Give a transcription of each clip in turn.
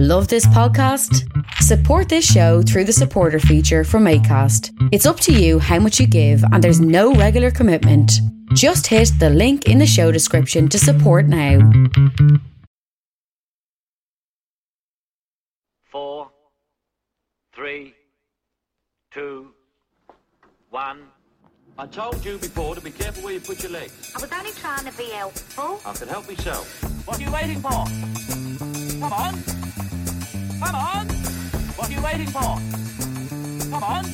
Love this podcast? Support this show through the supporter feature from ACAST. It's up to you how much you give, and there's no regular commitment. Just hit the link in the show description to support now. Four, three, two, one. I told you before to be careful where you put your legs. I was only trying to be helpful. I can help myself. What are you waiting for? Come on. Come on. What are you waiting for? Come on.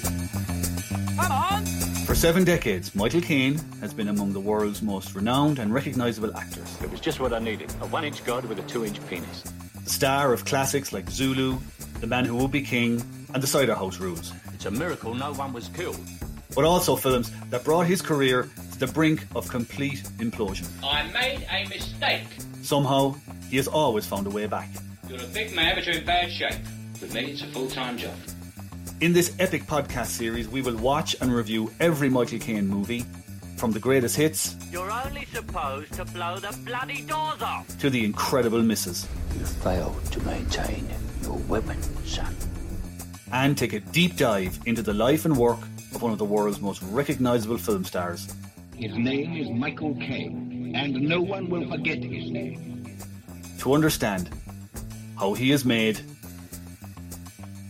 Come on. For seven decades, Michael Caine has been among the world's most renowned and recognisable actors. It was just what I needed. A one-inch god with a two-inch penis. The star of classics like Zulu, The Man Who Would Be King, and The Cider House Rules. It's a miracle no one was killed. But also films that brought his career to the brink of complete implosion. I made a mistake. Somehow, he has always found a way back. You're a big man, but you're in bad shape. With me, it's a full-time job. In this epic podcast series, we will watch and review every Michael Caine movie, from the greatest hits You're only supposed to blow the bloody doors off. to the incredible misses, You failed to maintain your weapon, son. and take a deep dive into the life and work of one of the world's most recognisable film stars. His name is Michael Caine, and no one will forget his name. to understand how he has made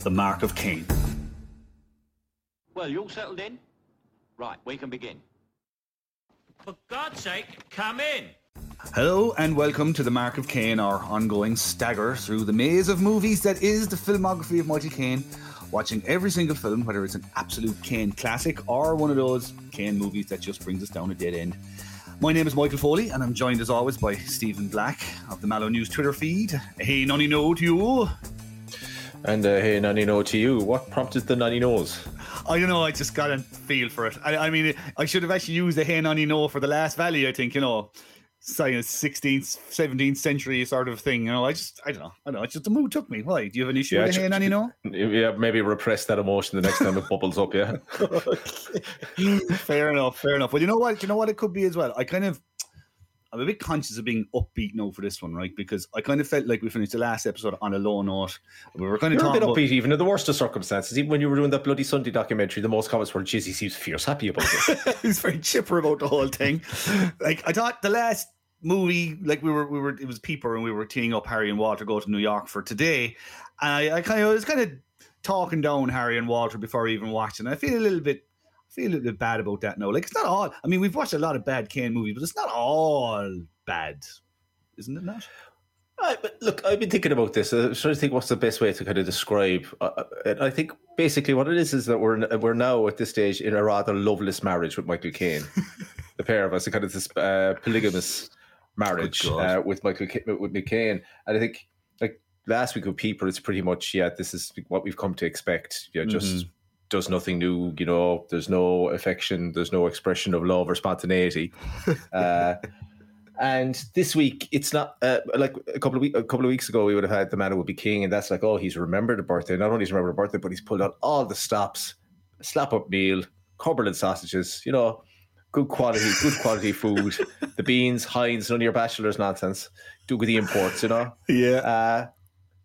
the mark of Caine. Well, you all settled in? Right, we can begin. For God's sake, come in. Hello and welcome to the Mark of Caine, our ongoing stagger through the maze of movies that is the filmography of Michael Caine. Watching every single film, whether it's an absolute Caine classic or one of those Caine movies that just brings us down a dead end. My name is Michael Foley, and I'm joined as always by Stephen Black of the Mallow News Twitter feed. Hey, nonny no to you. And uh, hey, nanny no to you. What prompted the nanny nose? I don't know. I just got a feel for it. I, I mean, I should have actually used the hey you know for the last valley. I think you know, science, sixteenth, seventeenth century sort of thing. You know, I just, I don't know. I don't know. It's just the mood took me. Why? Do you have an issue Yeah, with the ch- you know? Yeah, maybe repress that emotion the next time it bubbles up. Yeah. fair enough. Fair enough. Well, you know what? You know what it could be as well. I kind of. I'm a bit conscious of being upbeat now for this one, right? Because I kind of felt like we finished the last episode on a low note. We were kind of You're a talking bit about upbeat, even in the worst of circumstances. Even when you were doing that bloody Sunday documentary, the most comments were, "Jeez, he seems fierce happy about it." He's very chipper about the whole thing. Like I thought the last movie, like we were, we were, it was Peeper, and we were teeing up Harry and Walter go to New York for today. And I, I kind of I was kind of talking down Harry and Walter before even watching. I feel a little bit, I feel a little bit bad about that now. Like it's not all. I mean, we've watched a lot of bad Caine movies, but it's not all bad, isn't it? Not. Right, but look, I've been thinking about this. I'm trying to think what's the best way to kind of describe. Uh, uh, and I think basically what it is is that we're we're now at this stage in a rather loveless marriage with Michael Caine. the pair of us, a kind of this uh, polygamous marriage uh, with Michael with McCain. And I think like last week with Peeper, it's pretty much yeah, this is what we've come to expect. Yeah, just does nothing new. You know, there's no affection, there's no expression of love or spontaneity. Uh, and this week, it's not uh, like a couple of week, a couple of weeks ago. We would have had the man who would be king, and that's like, oh, he's remembered a birthday. Not only he's remembered a birthday, but he's pulled out all the stops, slap up meal, Cumberland sausages. You know, good quality, good quality food. the beans, Heinz, none of your bachelor's nonsense. Do with the imports, you know. Yeah. Uh,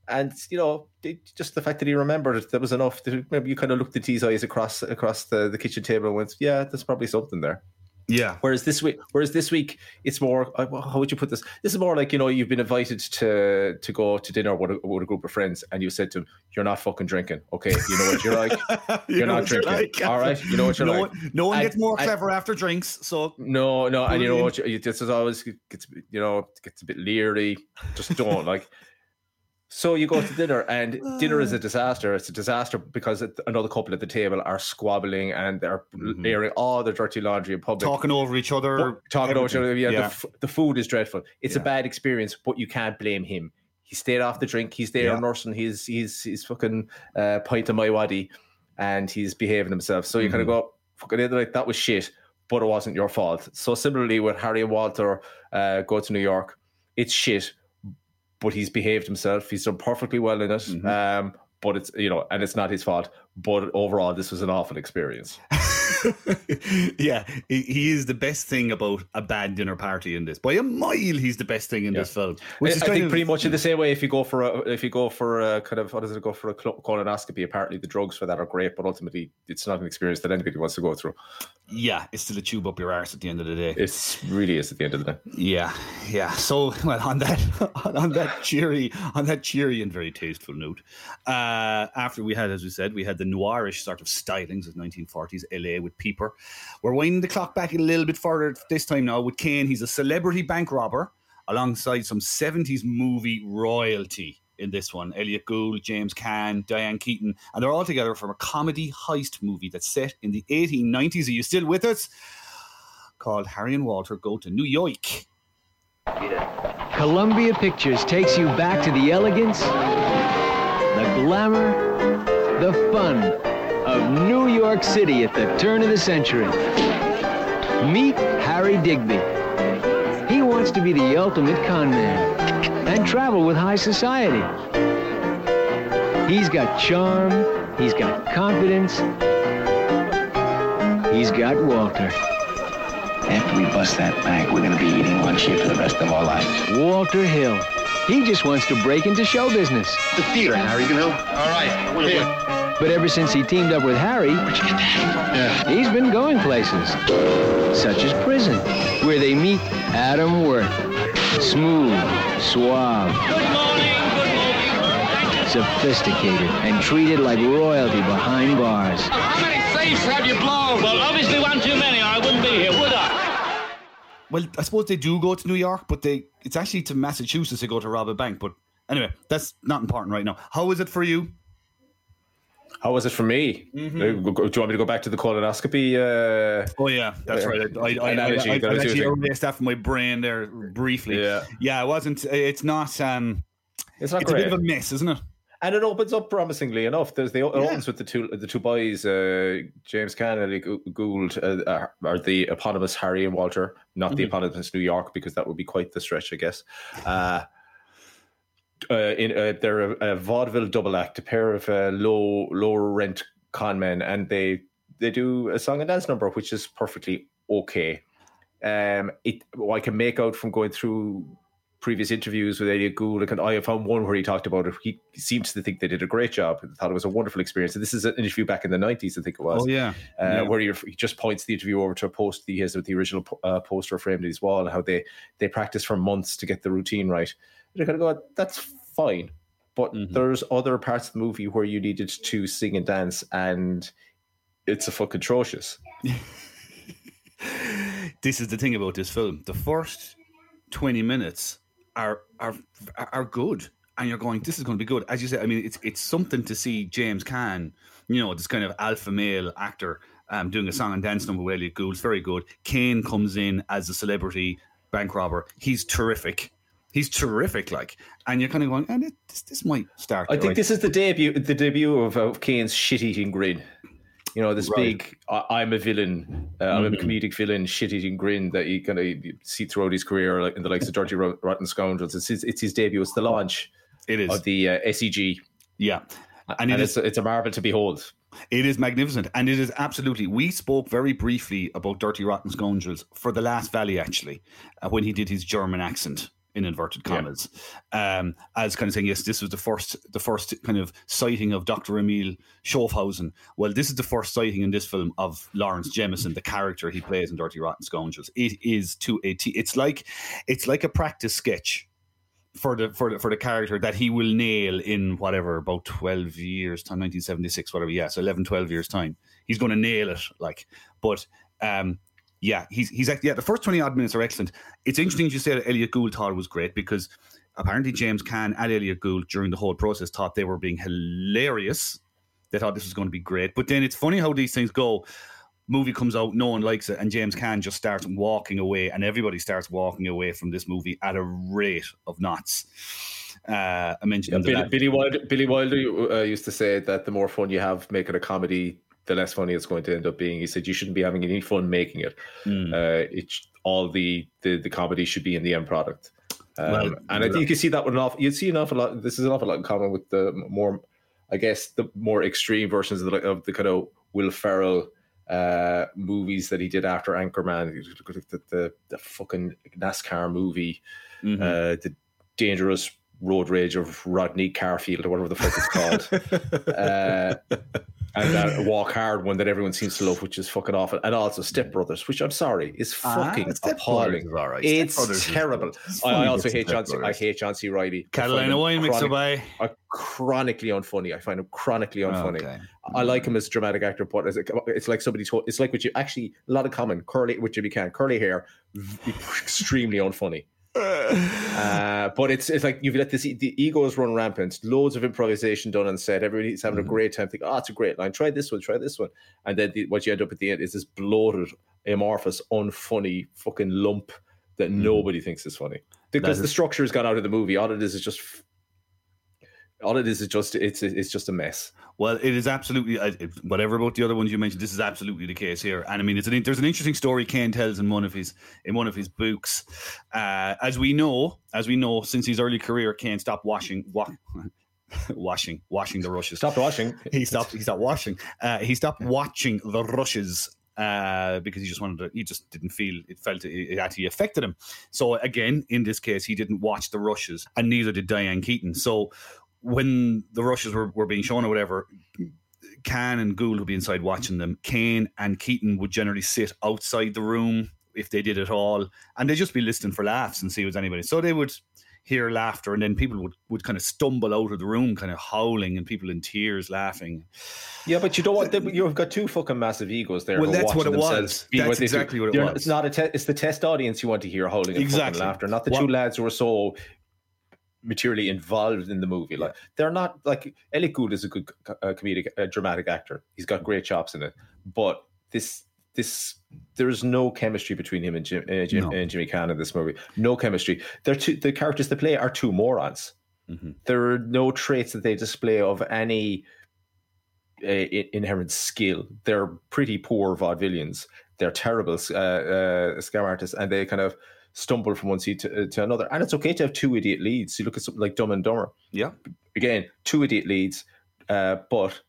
and you know, they- just the fact that he remembered it, that was enough. To, maybe you kind of looked at his eyes across across the, the kitchen table and went, "Yeah, there's probably something there." Yeah. Whereas this week, whereas this week, it's more. uh, How would you put this? This is more like you know, you've been invited to to go to dinner with a, with a group of friends, and you said to them, "You're not fucking drinking." Okay, you know what you're like. You You're not what you're drinking. like. All right, you know what you're no like. One, no one And- gets more and- clever after drinks. So No, no, and you know what? you- This is always gets you know gets a bit leery. Just don't like. So you go to dinner, and dinner is a disaster. It's a disaster because another couple at the table are squabbling and they're airing all their dirty laundry in public. talking over each other, But talking over each other. Yeah, Yeah. The, f- the food is dreadful. It's a bad experience, but you can't blame him. He stayed off the drink. He's there Yeah. nursing his his his fucking uh, pint of my waddy, and he's behaving himself. So you kind of Mm-hmm. go, fucking either like that was shit, but it wasn't your fault. So similarly with Harry and Walter uh, go to New York, it's shit, but he's behaved himself. He's done perfectly well in it. Mm-hmm. Um, but it's you know, and it's not his fault. But overall, this was an awful experience. yeah, he, he is the best thing about a bad dinner party in this. By a mile, he's the best thing in this film. Which I, is I think of, pretty much in the same way. If you go for a, if you go for a kind of what does it go for a colonoscopy? Apparently, the drugs for that are great, but ultimately, it's not an experience that anybody wants to go through. yeah, it's still a tube up your arse at the end of the day. It really is at the end of the day. Yeah, yeah. So, well, on that, on that cheery, on that cheery and very tasteful note, uh, after we had, as we said, we had the noirish sort of stylings of 1940s LA with Peeper. We're winding the clock back a little bit further this time now with Caine. He's a celebrity bank robber alongside some 70s movie royalty in this one. Elliott Gould, James Caan, Diane Keaton, and they're all together from a comedy heist movie that's set in the 1890s. Are you still with us? Called Harry and Walter Go to New York. Columbia Pictures takes you back to the elegance, the glamour, the fun of New York City at the turn of the century. Meet Harry Digby. He wants to be the ultimate con man and travel with high society. He's got charm, he's got confidence, he's got Walter. After we bust that bank, we're gonna be eating lunch here for the rest of our lives. Walter Hill. He just wants to break into show business. The theater, Harry, you know? All right, here. But ever since he teamed up with Harry, Yeah. he's been going places, such as prison, where they meet Adam Worth. Smooth, suave, sophisticated, and treated like royalty behind bars. How many safes have you blown? Well, obviously one too many, or I wouldn't be here, would I? Well, I suppose they do go to New York, but they it's actually to Massachusetts they go to rob a bank. But anyway, that's not important right now. How is it for you? How was it for me? Mm-hmm. Uh, Do you want me to go back to the colonoscopy? Uh, Oh yeah, that's Yeah. right. I, I, I, I, Analogy I, I I was actually erased that from my brain there briefly. Yeah. yeah. It wasn't. It's not. Um, it's not it's a bit of a mess, isn't it? And it opens up promisingly enough. There's the it Yeah. opens with the two the two boys, uh, James Caan and Elliott Gou- Gould, uh, are, are the eponymous Harry and Walter, not the Mhm. eponymous New York, because that would be quite the stretch, I guess. Uh, uh, in uh, they're a, a vaudeville double act, a pair of uh, low lower rent con men, and they they do a song and dance number, which is perfectly okay. Um, it what I can make out from going through previous interviews with Elliott Gould, I, can, I found one where he talked about it. He seems to think they did a great job. and thought it was a wonderful experience. And this is an interview back in the nineties, I think it was Oh yeah. uh, Yeah. where he, he just points the interview over to a post he has with the original uh, poster framed in his wall and how they they practice for months to get the routine right. You're kind of go, that's fine, but Mhm. there's other parts of the movie where you needed to sing and dance, and it's a fuck atrocious. this is the thing about this film. The first twenty minutes are are are good, and you're going, "This is going to be good." As you said, I mean, it's it's something to see James Caan, you know, this kind of alpha male actor, um, doing a song and dance number with Elliott Gould. It's very good. Caine comes in as a celebrity bank robber. He's terrific. He's terrific, like, and you're kind of going, and this, this might start. I think right. this is the debut the debut of, of Caine's shit eating grin. You know, this Right. big I, I'm a villain, uh, I'm a Mhm. comedic villain, shit eating grin that you kind of see throughout his career, like in the likes of Dirty Rotten Scoundrels. It's his, it's his debut. It's the launch it is, of the uh, SEG, yeah, and, and, it it's is it's a marvel to behold. It is magnificent, and it is absolutely. We spoke very briefly about Dirty Rotten Scoundrels for the last Valley, actually, uh, when he did his German accent in inverted Yeah. commas, um, as kind of saying, yes, this was the first, the first kind of sighting of Doctor Emil Schaffhausen. Well, this is the first sighting in this film of Lawrence Jamieson, the character he plays in Dirty Rotten Scoundrels. It is to a T. It's like, it's like a practice sketch for the for the for the character that he will nail in whatever about 12 years time 1976 whatever yeah so 11 12 years time he's going to nail it like but um yeah he's he's yeah the first 20 odd minutes are excellent. It's interesting you say that Elliott Gould thought it was great because apparently James Caan and Elliott Gould during the whole process thought they were being hilarious. They thought this was going to be great but then it's funny how these things go. Movie comes out, no one likes it, and James Caan just starts walking away, and everybody starts walking away from this movie at a rate of knots. Uh, I mentioned the Billy, Billy Wilder, Billy Wilder uh, used to say that the more fun you have making a comedy, the less funny it's going to end up being. He said you shouldn't be having any fun making it. Mm. Uh, it's all the, the the comedy should be in the end product. Um, Well, and I think you can see that with an awful. You see an awful lot. This is an awful lot in common with the more I guess the more extreme versions of the, of the kind of Will Ferrell uh, movies that he did after Anchorman, the, the, the fucking NASCAR movie, Mm-hmm. uh, the dangerous road rage of Rodney Carfield or whatever the fuck it's called. uh, and that Walk Hard one that everyone seems to love, which is fucking awful. And also Step Brothers, which I'm sorry is Ah, fucking Step appalling. Brothers is all right. It's Brothers is terrible. I, I also hate Step John. C- I hate John C. Reilly. I Carolina wine mixer chronic- by. are chronically unfunny. I find him chronically unfunny. Okay. I like him as a dramatic actor, but as a, it's like somebody told. It's like with you actually a lot of common curly with Jimmy Caan curly hair, extremely unfunny. Uh, but it's it's like you've let this the egos run rampant. Loads of improvisation done on set. Everybody's having Mm-hmm. a great time. Think, oh, it's a great line. Try this one. Try this one. And then the, what you end up at the end is this bloated, amorphous, unfunny fucking lump that nobody thinks is funny because Mm-hmm. The structure has gone out of the movie. All it is is just. All it is is just it's it's just a mess. Well, it is absolutely whatever about the other ones you mentioned. This is absolutely the case here, and I mean, it's an there's an interesting story Caine tells in one of his in one of his books. Uh, as we know, as we know, since his early career, Caine stopped washing, wa- washing, washing the rushes. Stopped washing. He stopped. He stopped washing. Uh, he stopped watching the rushes. Uh, because he just wanted to, he just didn't feel it felt it, it actually affected him. So again, in this case, he didn't watch the rushes, and neither did Diane Keaton. So when the rushes were, were being shown or whatever, Caan and Gould would be inside watching them. Caine and Keaton would generally sit outside the room if they did at all, and they'd just be listening for laughs and see if was anybody. So they would hear laughter, and then people would, would kind of stumble out of the room, kind of howling, and people in tears laughing. Yeah, but you don't want. them- You've got two fucking massive egos there. Well, that's what it was. That's do. exactly what it was. It's not a. Te- it's the test audience you want to hear howling and Exactly. fucking laughter, not the What- two lads who are so materially involved in the movie. Like they're not like Elliott Gould is a good uh, comedic, uh, dramatic actor. He's got great chops in it, but this. This there's no chemistry between him and, Jim, uh, Jim, No. and Jimmy Caan in this movie. No chemistry. They're two, the characters they play are two morons. Mhm. There are no traits that they display of any uh, inherent skill. They're pretty poor vaudevillians. They're terrible uh, uh, scam artists, and they kind of stumble from one seat to, to another. And it's okay to have two idiot leads. You look at something like Dumb and Dumber. Yeah. Again, two idiot leads, uh, but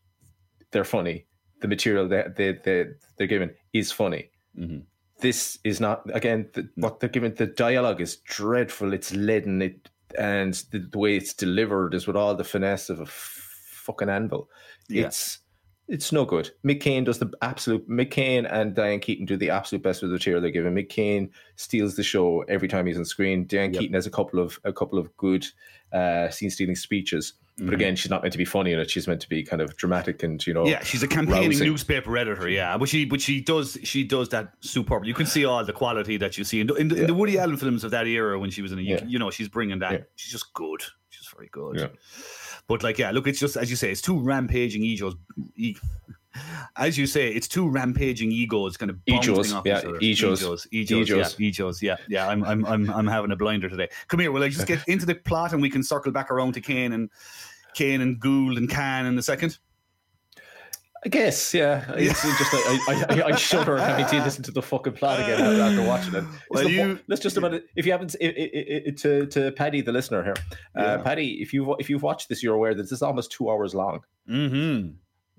they're funny. The material that they, they, they're given is funny. Mhm. This is not again the, what they're given. The dialogue is dreadful. It's leaden. It and the, the way it's delivered is with all the finesse of a f- fucking anvil. Yeah. It's it's no good. McCain does the absolute. McCain and Diane Keaton do the absolute best with the material they're given. McCain steals the show every time he's on screen. Diane Yep. Keaton has a couple of a couple of good uh, scene stealing speeches, Mm-hmm. but again, she's not meant to be funny in it. She's meant to be kind of dramatic and you know. Yeah, she's a campaigning rousing. newspaper editor. Yeah, but she but she does she does that superb. You can see all the quality that you see in, the- in, the, in the Woody Allen films of that era when she was in it. You, Yeah. you know, she's bringing that. Yeah. She's just good. She's very good. But like, yeah, look, it's just as you say, it's two rampaging egos. E- as you say, it's two rampaging egos, kind of bouncing Egos, off yeah, each other. egos. egos, egos, Egos. yeah, egos, yeah, yeah. I'm, I'm, I'm, I'm having a blinder today. Come here, will I just get into the plot and we can circle back around to Caine and Kane and Gould and Caan in a second. I guess, yeah. It's just I, I, I shudder having to listen to the fucking plot again after, after watching it. It's Well, you- fu- let's just about it. If you haven't, i i i to to Paddy, the listener here, uh, Yeah. Paddy, if you if you've watched this, you're aware that this is almost two hours long. Mm-hmm.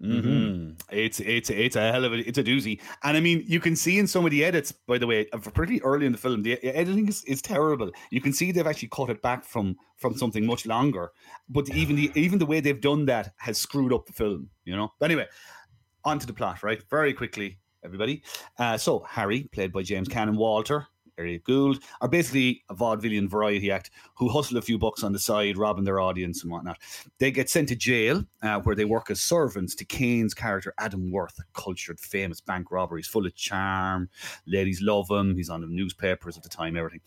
Mm-hmm. It's it's it's a hell of a it's a doozy, and I mean you can see in some of the edits. By the way, pretty early in the film, the editing is, is terrible. You can see they've actually cut it back from from something much longer, but even the even the way they've done that has screwed up the film. You know. But anyway, on to the plot, right? Very quickly, everybody. Uh, so Harry, played by James Caan and Walter. Elliot Gould are basically a vaudevillian variety act who hustle a few bucks on the side, robbing their audience and whatnot. They get sent to jail uh, where they work as servants to Kane's character, Adam Worth, a cultured, famous bank robber. He's full of charm. Ladies love him. He's on the newspapers at the time, everything.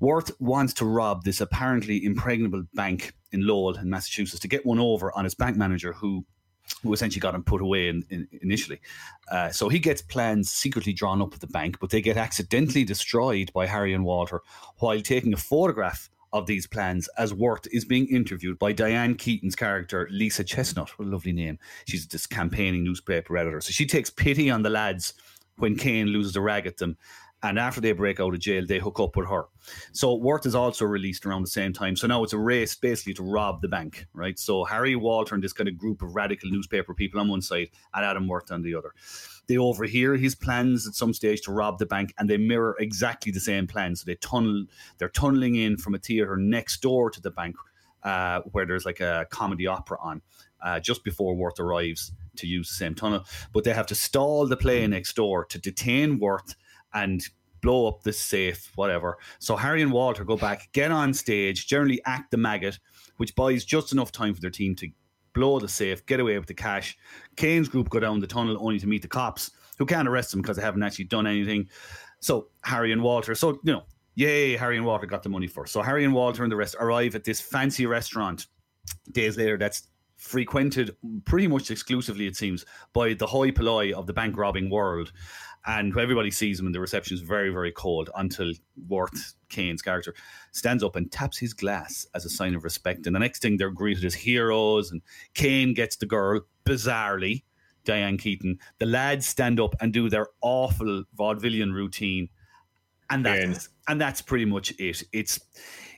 Worth wants to rob this apparently impregnable bank in Lowell in Massachusetts to get one over on his bank manager who who essentially got him put away in, in, initially. Uh, so he gets plans secretly drawn up at the bank, but they get accidentally destroyed by Harry and Walter while taking a photograph of these plans as Worth is being interviewed by Diane Keaton's character, Lisa Chestnut. What a lovely name. She's this campaigning newspaper editor. So she takes pity on the lads when Caine loses a rag at them And after they break out of jail, they hook up with her. So Worth is also released around the same time. So now it's a race basically to rob the bank, right? So Harry Walter and this kind of group of radical newspaper people on one side and Adam Worth on the other. They overhear his plans at some stage to rob the bank and they mirror exactly the same plan. So they tunnel, they're tunneling in from a theater next door to the bank uh, where there's like a comedy opera on uh, just before Worth arrives to use the same tunnel. But they have to stall the play next door to detain Worth and blow up the safe, whatever. So Harry and Walter go back, get on stage, generally act the maggot, which buys just enough time for their team to blow the safe, get away with the cash. Caine's group go down the tunnel only to meet the cops, who can't arrest them because they haven't actually done anything. So Harry and Walter, so you know, yay, Harry and Walter got the money first. So Harry and Walter and the rest arrive at this fancy restaurant days later that's frequented pretty much exclusively, it seems, by the hoi polloi of the bank robbing world. And everybody sees him, and the reception is very, very cold until Worth, Caine's character, stands up and taps his glass as a sign of respect. And the next thing they're greeted as heroes, and Caine gets the girl, bizarrely, Diane Keaton. The lads stand up and do their awful vaudevillian routine. And that's, and that's pretty much it. It's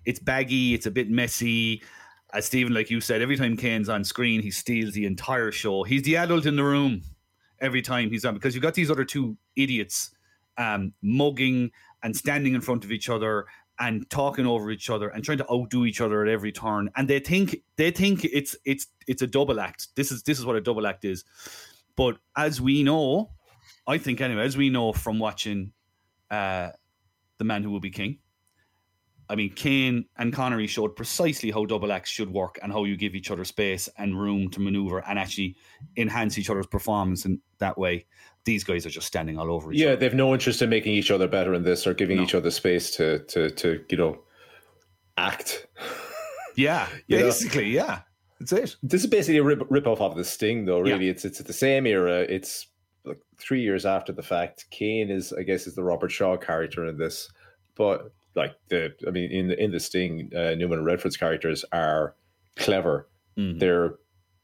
it's baggy, it's a bit messy. As Stephen, like you said, every time Caine's on screen, he steals the entire show. He's the adult in the room every time he's on because you've got these other two idiots um, mugging and standing in front of each other and talking over each other and trying to outdo each other at every turn. And they think they think it's it's it's a double act. This is this is what a double act is. But as we know i think anyway as we know from watching uh the man who will be king I mean, Caine and Connery showed precisely how double X should work and how you give each other space and room to maneuver and actually enhance each other's performance in that way. These guys are just standing all over each yeah, other. Yeah, they've no interest in making each other better in this or giving No. each other space to to to you know act. Yeah, You know? basically, yeah. That's it. This is basically a rip, rip off of the Sting, though. Really, it's it's the same era. It's like three years after the fact. Kane is, I guess, is the Robert Shaw character in this, but like the, I mean, in the in the Sting, uh, Newman and Redford's characters are clever. Mm-hmm. They're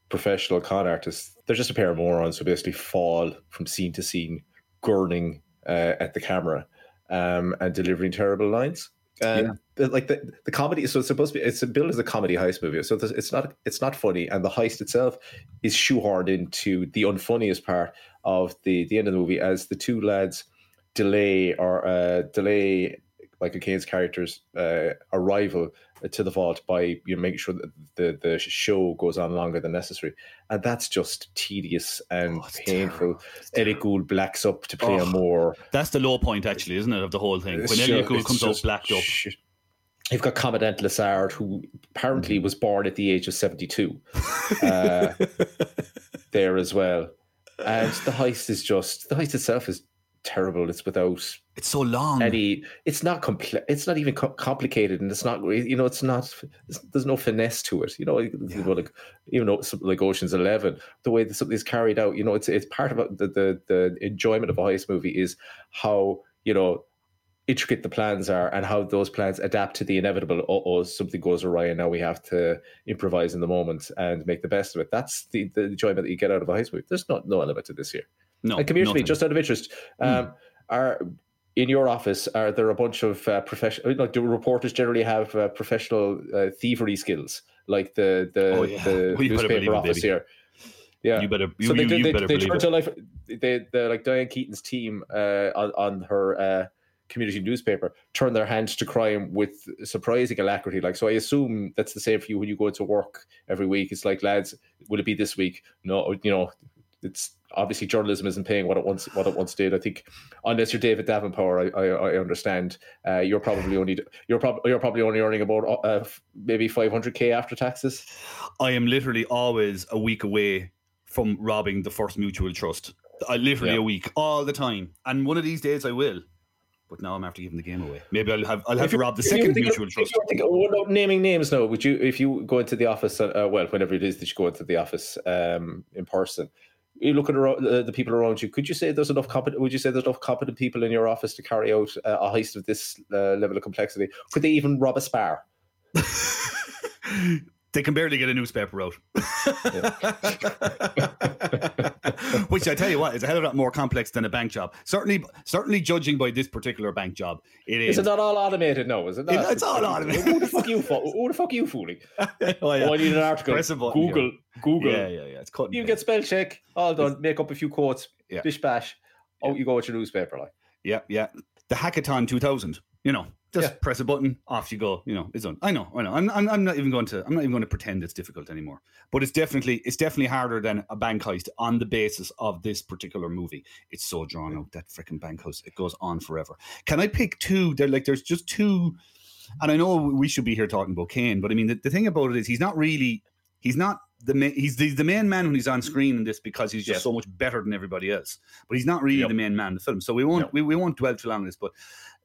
professional con artists. They're just a pair of morons who basically fall from scene to scene, gurning uh, at the camera um, and delivering terrible lines. And the, like the, the comedy, so it's supposed to be it's billed as a comedy heist movie. So it's not it's not funny, and the heist itself is shoehorned into the unfunniest part of the the end of the movie as the two lads delay or uh, delay Michael Caine's character's uh, arrival to the vault by you know making sure that the the show goes on longer than necessary, and that's just tedious and painful. Eddie Gould blacks up to play a Oh, more. That's the low point, actually, isn't it, of the whole thing? When ju- Elliott Gould comes out blacked up. shit. You've got Commandant Lassard, who apparently was born at the age of 72, uh, there as well. And the heist is just, the heist itself is terrible. It's without It's so long. any, it's not compl- it's not even co- complicated and it's not, you know, it's not, it's, there's no finesse to it. You know, well, like, even though like Ocean's 11, the way that something is carried out, you know, it's, it's part of the, the, the enjoyment of a heist movie is how, you know, intricate the plans are and how those plans adapt to the inevitable. Oh, oh, something goes awry, and now we have to improvise in the moment and make the best of it. That's the, the enjoyment that you get out of a heist movie. There's not no element to this here. No, and to me, nothing. just out of interest. Um, Are in your office are there a bunch of uh, professional? Like, do reporters generally have uh, professional uh, thievery skills, like the the, Oh, yeah. the Well, you better believe newspaper office baby. here? Yeah, You better- you- so they, you- they, you they, better they turn it. to life. They, they like Diane Keaton's team uh, on, on her uh, community newspaper turn their hands to crime with surprising alacrity. Like, so I assume that's the same for you when you go to work every week. It's like, lads, will it be this week? No, you know, it's obviously journalism isn't paying what it once what it once did. I think unless you're David Davenport, I I, I understand. Uh, you're probably only you're probably you're probably only earning about uh, maybe 500k after taxes. I am literally always a week away from robbing the First Mutual Trust. I literally Yeah. a week all the time, and one of these days I will. But now I'm after giving the game away. Maybe I'll have I'll have If to rob the second mutual trust. you think- oh, naming names now, would you if you go into the office? Uh, well, whenever it is that you go into the office um, in person, you look at the people around you. Could you say there's enough competent? Would you say there's enough competent people in your office to carry out uh, a heist of this uh, level of complexity? Could they even rob a spar? they can barely get a newspaper out. Which I tell you what is a hell of a lot more complex than a bank job. Certainly, certainly judging by this particular bank job, it is. Is it not all automated? No, is it not? It- it's all automated. Who the fuck you? fo- Who the fuck you fooling? oh, yeah. Oh, I need an article. Press a button Google, Google. Yeah, yeah, yeah. It's cutting. You paste. get spell check, all done. Make up a few quotes. Yeah. Bish bash. Out you go with your newspaper, like. Yeah, yeah. The Hackathon 2000. You know, just Yeah. press a button, off you go. You know, it's done. I know, I know. I'm, I'm, I'm not even going to. I'm not even going to pretend it's difficult anymore. But it's definitely, it's definitely harder than a bank heist on the basis of this particular movie. It's so drawn out that freaking bank heist. It goes on forever. Can I pick two? There, like, there's just two. And I know we should be here talking about Caine, but I mean, the, the thing about it is, he's not really. He's not the main. He's the, the main man when he's on screen in this because he's just Yes. so much better than everybody else. But he's not really Yep. the main man in the film. So we won't No. we, we won't dwell too long on this. But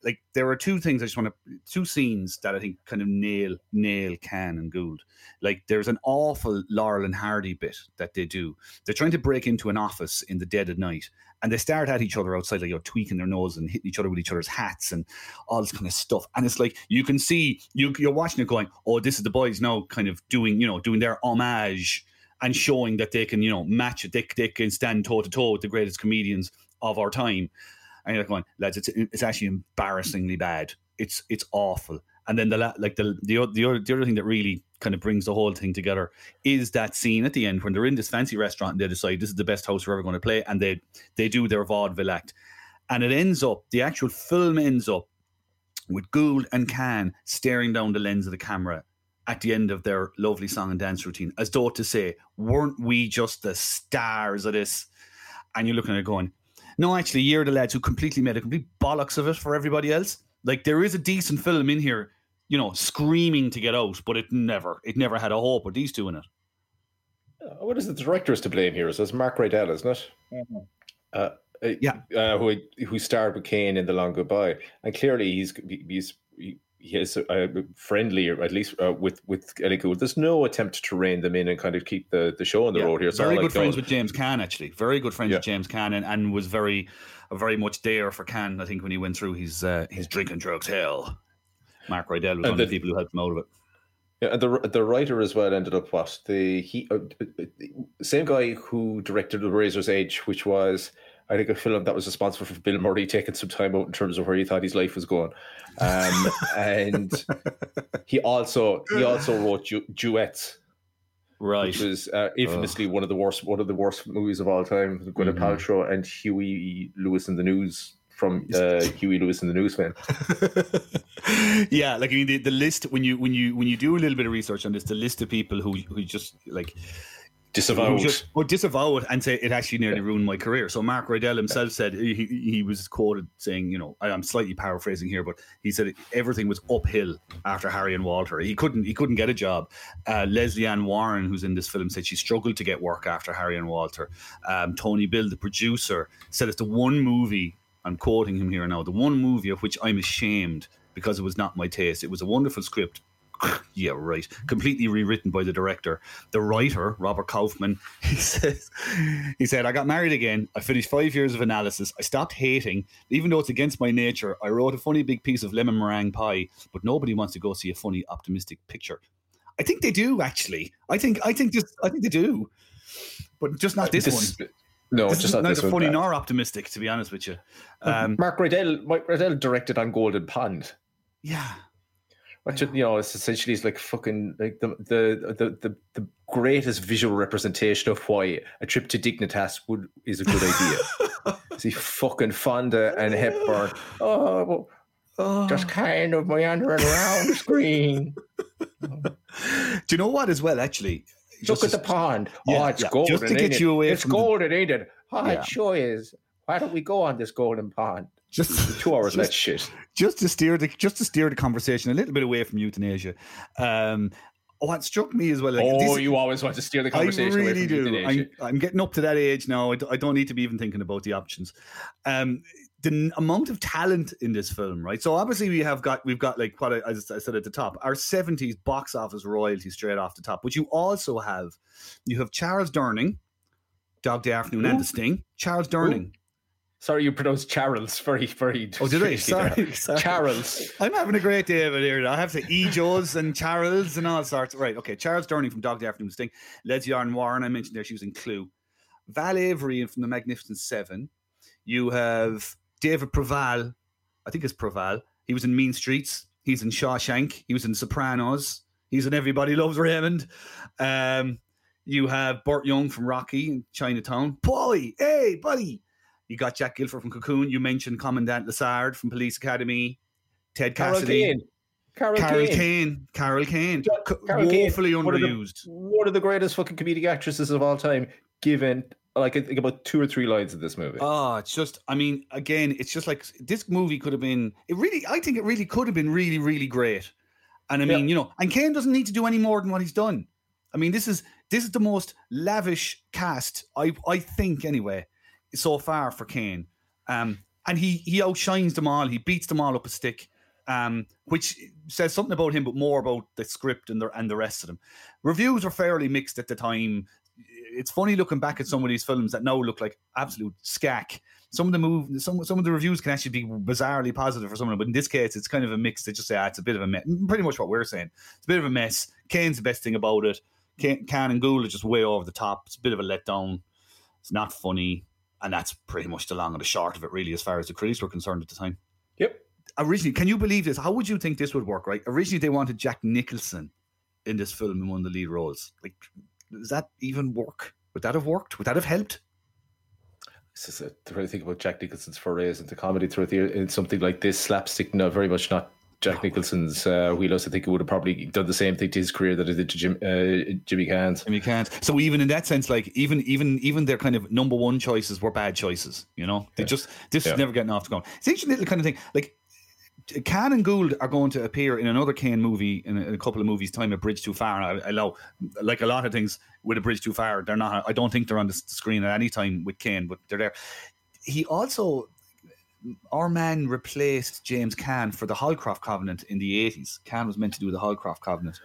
like there are two things I just want to two scenes that I think kind of nail nail Caan and Gould. Like there's an awful Laurel and Hardy bit that they do. They're trying to break into an office in the dead of night. And they start at each other outside, like you know, tweaking their nose and hitting each other with each other's hats and all this kind of stuff. And it's like you can see you you're watching it going, oh, this is the boys now kind of doing you know doing their homage and showing that they can you know match it. They they can stand toe to toe with the greatest comedians of our time. And you're like going, lads, it's it's actually embarrassingly bad. It's it's awful. And then the la- like the the the other, the other thing that really kind of brings the whole thing together is that scene at the end when they're in this fancy restaurant and they decide this is the best house we're ever going to play, and they they do their vaudeville act, and it ends up the actual film ends up with Gould and Caan staring down the lens of the camera at the end of their lovely song and dance routine, as though to say, weren't we just the stars of this? And you're looking at it going, no, actually, you're the lads who completely made a complete bollocks of it for everybody else. Like there is a decent film in here, you know, screaming to get out, but it never, it never had a hope with these two in it. Uh, What is the director's to blame here? Is this Mark Rydell, isn't it? Uh, uh, Yeah. uh, who who starred with Caine in The Long Goodbye, and clearly he's he's he he is uh, friendly, or at least uh, with with Ellie Gould. There's no attempt to rein them in and kind of keep the, the show on the Yeah, road here. It's very good like, friends with James Caan, actually. Very good friends Yeah. with James Caan, and, and was very, very much there for Caan. I think when he went through his uh, his drinking drugs hell. Mark Rydell was And one of the- the people who helped him out of it. Yeah, and the the writer as well ended up what the he uh, same guy who directed The Razor's Edge, which was I think a film that was responsible for Bill Murray taking some time out in terms of where he thought his life was going, um, and he also he also wrote du- duets, Right. which was uh, infamously one of the worst one of the worst movies of all time. with Gwyneth Mm-hmm. Paltrow and Huey Lewis and the News from uh, Huey Lewis and the News fame. yeah, like I mean, the, the list when you when you when you do a little bit of research on this, the list of people who who just like Disavowed. just or disavow it and say it actually nearly ruined my career. So Mark Rydell himself said he he was quoted saying, you know, I- I'm slightly paraphrasing here, but he said everything was uphill after Harry and Walter. He couldn't he couldn't get a job. Uh, Lesley Ann Warren, who's in this film, said she struggled to get work after Harry and Walter. Um, Tony Bill, the producer, said it's the one movie. I'm quoting him here now. The one movie of which I'm ashamed because it was not my taste. It was a wonderful script, yeah, right. Completely rewritten by the director. The writer, Robert Kaufman, he says, he said, I got married again. I finished five years of analysis. I stopped hating. Even though it's against my nature, I wrote a funny big piece of lemon meringue pie, but nobody wants to go see a funny, optimistic picture. I think they do, actually. I think I think just I think they do. But just not this, This- one. No, This just not neither this one. funny Uh, nor optimistic, to be honest with you. Um, Mark Rydell, Mark Rydell directed on Golden Pond. yeah. Which you know, it's essentially is like fucking like the, the the the the greatest visual representation of why a trip to Dignitas would is a good idea. See fucking Fonda and Hepburn. Oh, well, oh. just kind of meandering around the screen. Do you know what, as well, actually? Look Just at the pond. Yeah, oh, it's yeah, golden. just to get you it? away It's from the- golden, ain't it? Oh, Yeah. it sure is. Why don't we go on this golden pond? Just Two hours just, less shit. just to steer the just to steer the conversation a little bit away from euthanasia. Um, what struck me as well. Like, oh, this- you always want to steer the I conversation away really from do. euthanasia. I'm, I'm getting up to that age now. I, d- I don't need to be even thinking about the options. Um, the amount of talent in this film, right? So obviously we have got we've got like what I, as I said at the top, our '70s box office royalty straight off the top. But you also have you have Charles Durning, Dog Day Afternoon, and The Sting. Charles Durning, Sorry, you pronounced Charles very, very. Oh, did I? Sorry, sorry. Charles. I'm having a great day over here. I have to E. Joes and Charles and all sorts. Right, okay. Charles Durning from Dog Day Afternoon Sting. Lesley Ann Warren, I mentioned there, she was in Clue. Val Avery from The Magnificent Seven. You have David Proval. I think it's Proval. He was in Mean Streets. He's in Shawshank. He was in Sopranos. He's in Everybody Loves Raymond. Um, you have Burt Young from Rocky in Chinatown. Paulie, hey, buddy. You got Jack Gilford from Cocoon. You mentioned Commandant Lassard from Police Academy. Ted Carol Cassidy. Kane. Carol, Carol Kane. Kane. Carol Kane. Carol Kane, woefully one of the- underused. One of the greatest fucking comedic actresses of all time, given like I think about two or three lines in this movie. Oh, it's just, I mean, again, it's just like this movie could have been, it really, I think it really could have been really, really great. And I mean, Yeah. you know, and Caine doesn't need to do any more than what he's done. I mean, this is this is the most lavish cast, I I think anyway, so far for Caine. Um, and he he outshines them all. He beats them all up a stick. Um, which says something about him, but more about the script and the and the rest of them. Reviews were fairly mixed at the time. It's funny looking back at some of these films that now look like absolute scack. Some of the move, some some of the reviews can actually be bizarrely positive for some of them, but in this case, it's kind of a mix. They just say, ah, it's a bit of a mess. Pretty much what we're saying. It's a bit of a mess. Caine's the best thing about it. Kane, and Gould are just way over the top. It's a bit of a letdown. It's not funny, and that's pretty much the long and the short of it, really, as far as the critics were concerned at the time. Yep. Originally, can you believe this? How would you think this would work? Right? Originally, they wanted Jack Nicholson in this film in one of the lead roles. Like, does that even work? Would that have worked? Would that have helped? This is a, to think about Jack Nicholson's forays into comedy throughout the year. In something like this, slapstick, no, very much not Jack Nicholson's uh, wheelhouse. I think he would have probably done the same thing to his career that he did to Jim, uh, Jimmy Caan's. I mean. So even in that sense, like even even even their kind of number one choices were bad choices. You know, they just this Yeah. is never getting off the ground. It's interesting little kind of thing. Like Caan and Gould are going to appear in another Caine movie in a, in a couple of movies' time. A Bridge Too Far. I, I know, like a lot of things with a Bridge Too Far, they're not. I don't think they're on the screen at any time with Caine, but they're there. He also. Our man replaced James Caan for the Holcroft Covenant in the 80s. Caan was meant to do the Holcroft Covenant.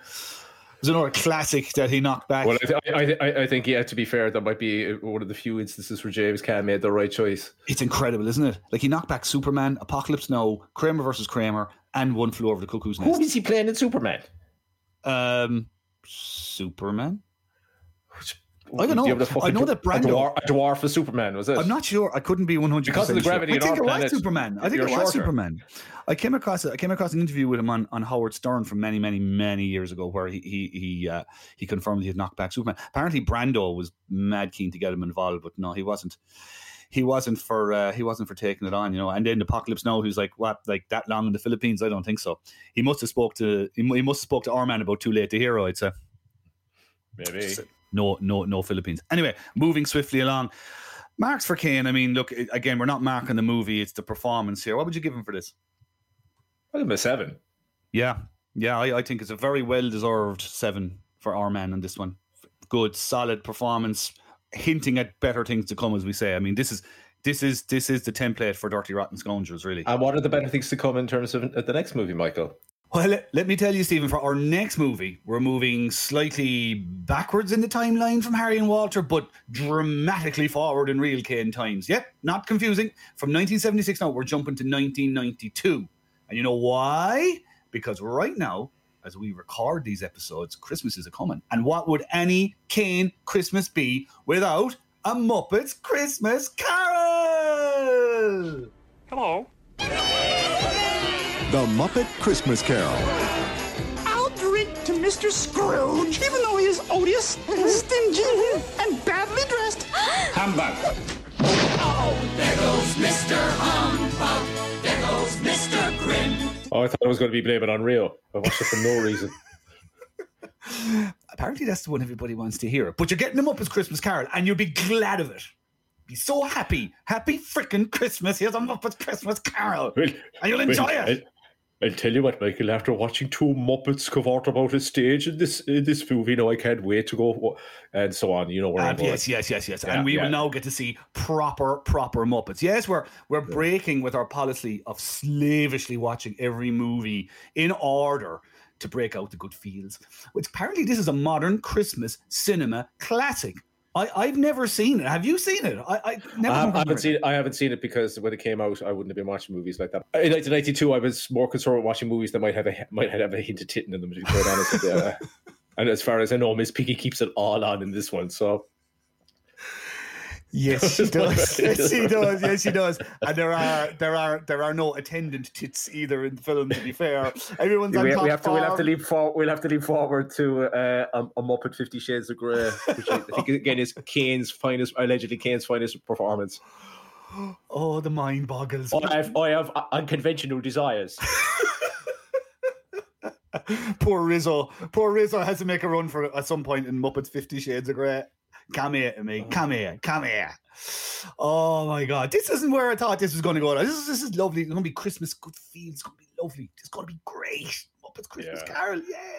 It was another classic that he knocked back. Well, I, th- I, I, I think, yeah, to be fair, that might be one of the few instances where James Caan made the right choice. It's incredible, isn't it? Like he knocked back Superman, Apocalypse Now, Kramer versus Kramer, and One Flew Over the Cuckoo's Nest. Who is he playing in Superman? Um, Superman. I don't know. Do you have the I know that a Brando. dwarf, a dwarf for Superman was it? I'm not sure. I couldn't be 100 Because of the gravity I think it was Superman. I think it was shorter. Superman. I came across I came across an interview with him on, on Howard Stern from many many many years ago where he he he, uh, he confirmed he had knocked back Superman. Apparently Brando was mad keen to get him involved, but no, he wasn't. He wasn't for uh, he wasn't for taking it on, you know. And then Apocalypse Now, who's like, what, like that long in the Philippines? I don't think so. He must have spoke to he, must have spoke to our man about Too Late the Hero. I'd say Maybe. No, no, no Philippines. Anyway, moving swiftly along. Marks for Kane. I mean, look again. We're not marking the movie; it's the performance here. What would you give him for this? I'll give him a seven. Yeah, yeah. I, I think it's a very well deserved seven for our man on this one. Good, solid performance, hinting at better things to come, as we say. I mean, this is this is this is the template for Dirty Rotten Scoundrels, really. And what are the better things to come in terms of the next movie, Michael? Well, let, let me tell you, Stephen, for our next movie, we're moving slightly backwards in the timeline from Harry and Walter, but dramatically forward in real Caine times. Yep, not confusing. From 1976 now, we're jumping to 1992. And you know why? Because right now, as we record these episodes, Christmas is a coming. And what would any Caine Christmas be without a Muppets Christmas Carol? Hello. The Muppet Christmas Carol. I'll drink to Mr. Scrooge, even though he is odious and stingy and badly dressed. Humbug. Oh, there goes Mr. Humbug. There goes Mr. Grim. Oh, I thought I was going to be Blame It on Rio. I watched it for no reason. Apparently, that's the one everybody wants to hear. But you're getting them up as Christmas Carol, and you'll be glad of it. Be so happy. Happy freaking Christmas. Here's a Muppets Christmas Carol. Well, and you'll enjoy well, it. I'll tell you what, Michael. After watching two Muppets cavort about a stage in this in this movie, now I can't wait to go and so on. You know where I'm Uh, going. yes, yes, yes, yes. Yeah, and we yeah. will now get to see proper, proper Muppets. Yes, we're we're breaking with our policy of slavishly watching every movie in order to break out the good feels. Which apparently this is a modern Christmas cinema classic. I, I've never seen it. Have you seen it? I, I never. I, haven't it. seen it. I haven't seen it because when it came out, I wouldn't have been watching movies like that. In 1992, I was more concerned with watching movies that might have a might have a hint of titting in them. To be quite honest, with. And as far as I know, Miss Piggy keeps it all on in this one. So Yes, she does. yes, she does. Yes, she does. And there are there are there are no attendant tits either in the film. To be fair, everyone's on we, top we have to we'll have to leap forward. We'll have to leap forward to uh, a, a Muppet Fifty Shades of Grey, which I think again is Caine's finest, allegedly Caine's finest performance. Oh, the mind boggles. I have, I have unconventional desires. Poor Rizzo. Poor Rizzo has to make a run for it at some point in Muppets Fifty Shades of Grey. Come here to me. Uh-huh. Come here. Come here. Oh my god. This isn't where I thought this was gonna go. This is this is lovely. It's gonna be Christmas good feels. It's gonna be lovely. It's gonna be great. Muppets Christmas Yeah. Carol. Yay.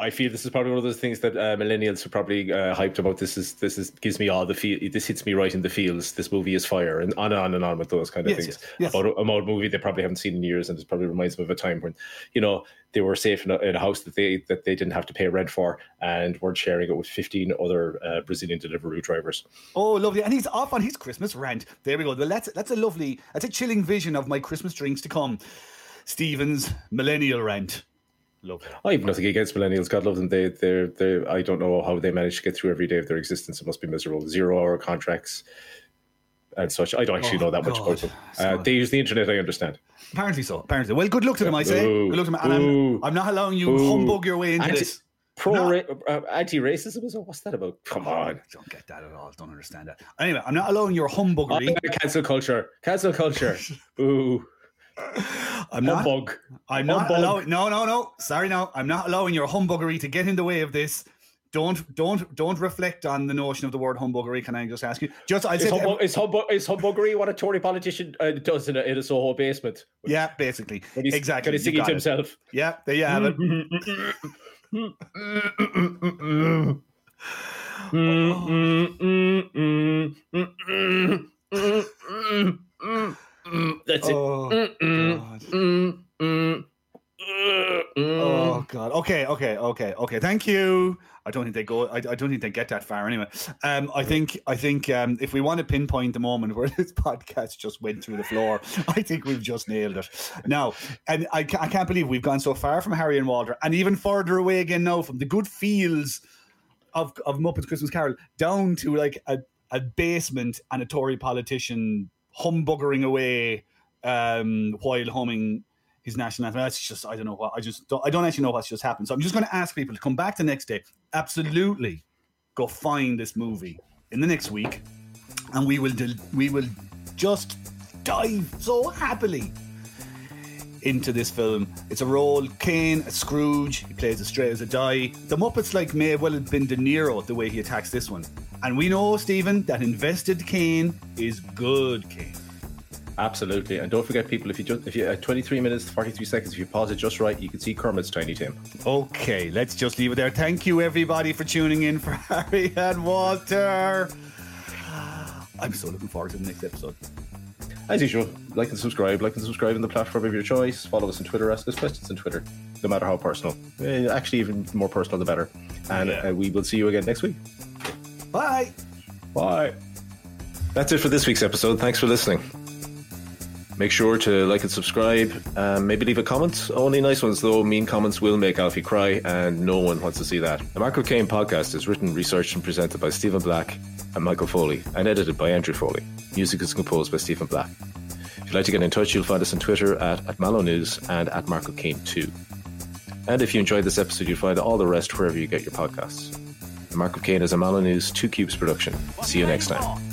I feel this is probably one of those things that uh, millennials are probably uh, hyped about. This is this is gives me all the feel. This hits me right in the feels. This movie is fire, and on and on and on with those kind of Yes, things. yes, yes. About a, a movie they probably haven't seen in years, and it probably reminds them of a time when you know they were safe in a, in a house that they that they didn't have to pay rent for, and weren't sharing it with fifteen other uh, Brazilian delivery drivers. Oh, lovely. And he's off on his Christmas rant. There we go. Well, that's that's a lovely, that's a chilling vision of my Christmas drinks to come. Stevens millennial rant. Lovely. I have nothing against millennials. God love them. They, they're, they. I don't know how they manage to get through every day of their existence. It must be miserable. Zero hour contracts and such. I don't actually Oh, know that much God. about them. Uh, they use the internet. I understand. Apparently so. Apparently. Well, good luck to them, I say. Boo. Good luck to them. And I'm, I'm not allowing you Boo. humbug your way into Anti- this. Pro No. ra- uh, anti-racism is what's that about? Come on. Don't get that at all. Don't understand that. Anyway, I'm not allowing your humbuggery. Oh, cancel culture. Cancel culture. Ooh. I'm not. Humbug. I'm not Humbug. allowing. No, no, no. Sorry, no. I'm not allowing your humbuggery to get in the way of this. Don't, don't, don't reflect on the notion of the word humbuggery. Can I just ask you? Just, I Is, said, humbug, is, humbug, is humbuggery what a Tory politician uh, does in a, in a Soho basement? yeah, basically, When he's, exactly. When he's you singing got to it. himself. Yeah, there you have it. Mm, that's it. Oh, mm, mm, God. Oh God. Okay. Okay. Okay. Okay. Thank you. I don't think they go. I, I don't think they get that far anyway. Um, I think. I think um, if we want to pinpoint the moment where this podcast just went through the floor, I think we've just nailed it. Now, and I, I can't believe we've gone so far from Harry and Walter, and even further away again now from the good feels of of Muppets Christmas Carol down to like a, a basement and a Tory politician humbuggering away um, while humming his national anthem. That's just I don't know what I just don't, I don't actually know what's just happened. So I'm just going to ask people to come back the next day. Absolutely, go find this movie in the next week, and we will del- we will just dive so happily into this film. It's a role. Caine, a Scrooge. He plays as straight as a die. The Muppets like may well have been De Niro the way he attacks this one. And we know, Stephen, that invested Caine is good Caine. Absolutely, and don't forget, people. If you just if you at 23 minutes 43 seconds, if you pause it just right, you can see Kermit's Tiny Tim. Okay, let's just leave it there. Thank you, everybody, for tuning in for Harry and Walter. I'm so looking forward to the next episode. As usual, like and subscribe, like and subscribe on the platform of your choice. Follow us on Twitter, ask us questions on Twitter, no matter how personal. Eh, Actually, even more personal, the better. And Yeah. uh, we will see you again next week. Bye. Bye. That's it for this week's episode. Thanks for listening. Make sure to like and subscribe. Maybe leave a comment. Only nice ones, though. Mean comments will make Alfie cry, and no one wants to see that. The Michael Caine podcast is written, researched, and presented by Stephen Black and Michael Foley, and edited by Andrew Foley. Music is composed by Stephen Black. If you'd like to get in touch, you'll find us on Twitter at, at Mallow News and at Marco Caine 2. And if you enjoyed this episode, you'll find all the rest wherever you get your podcasts. Mark of Caine is a News 2 Cubes production. See you next time.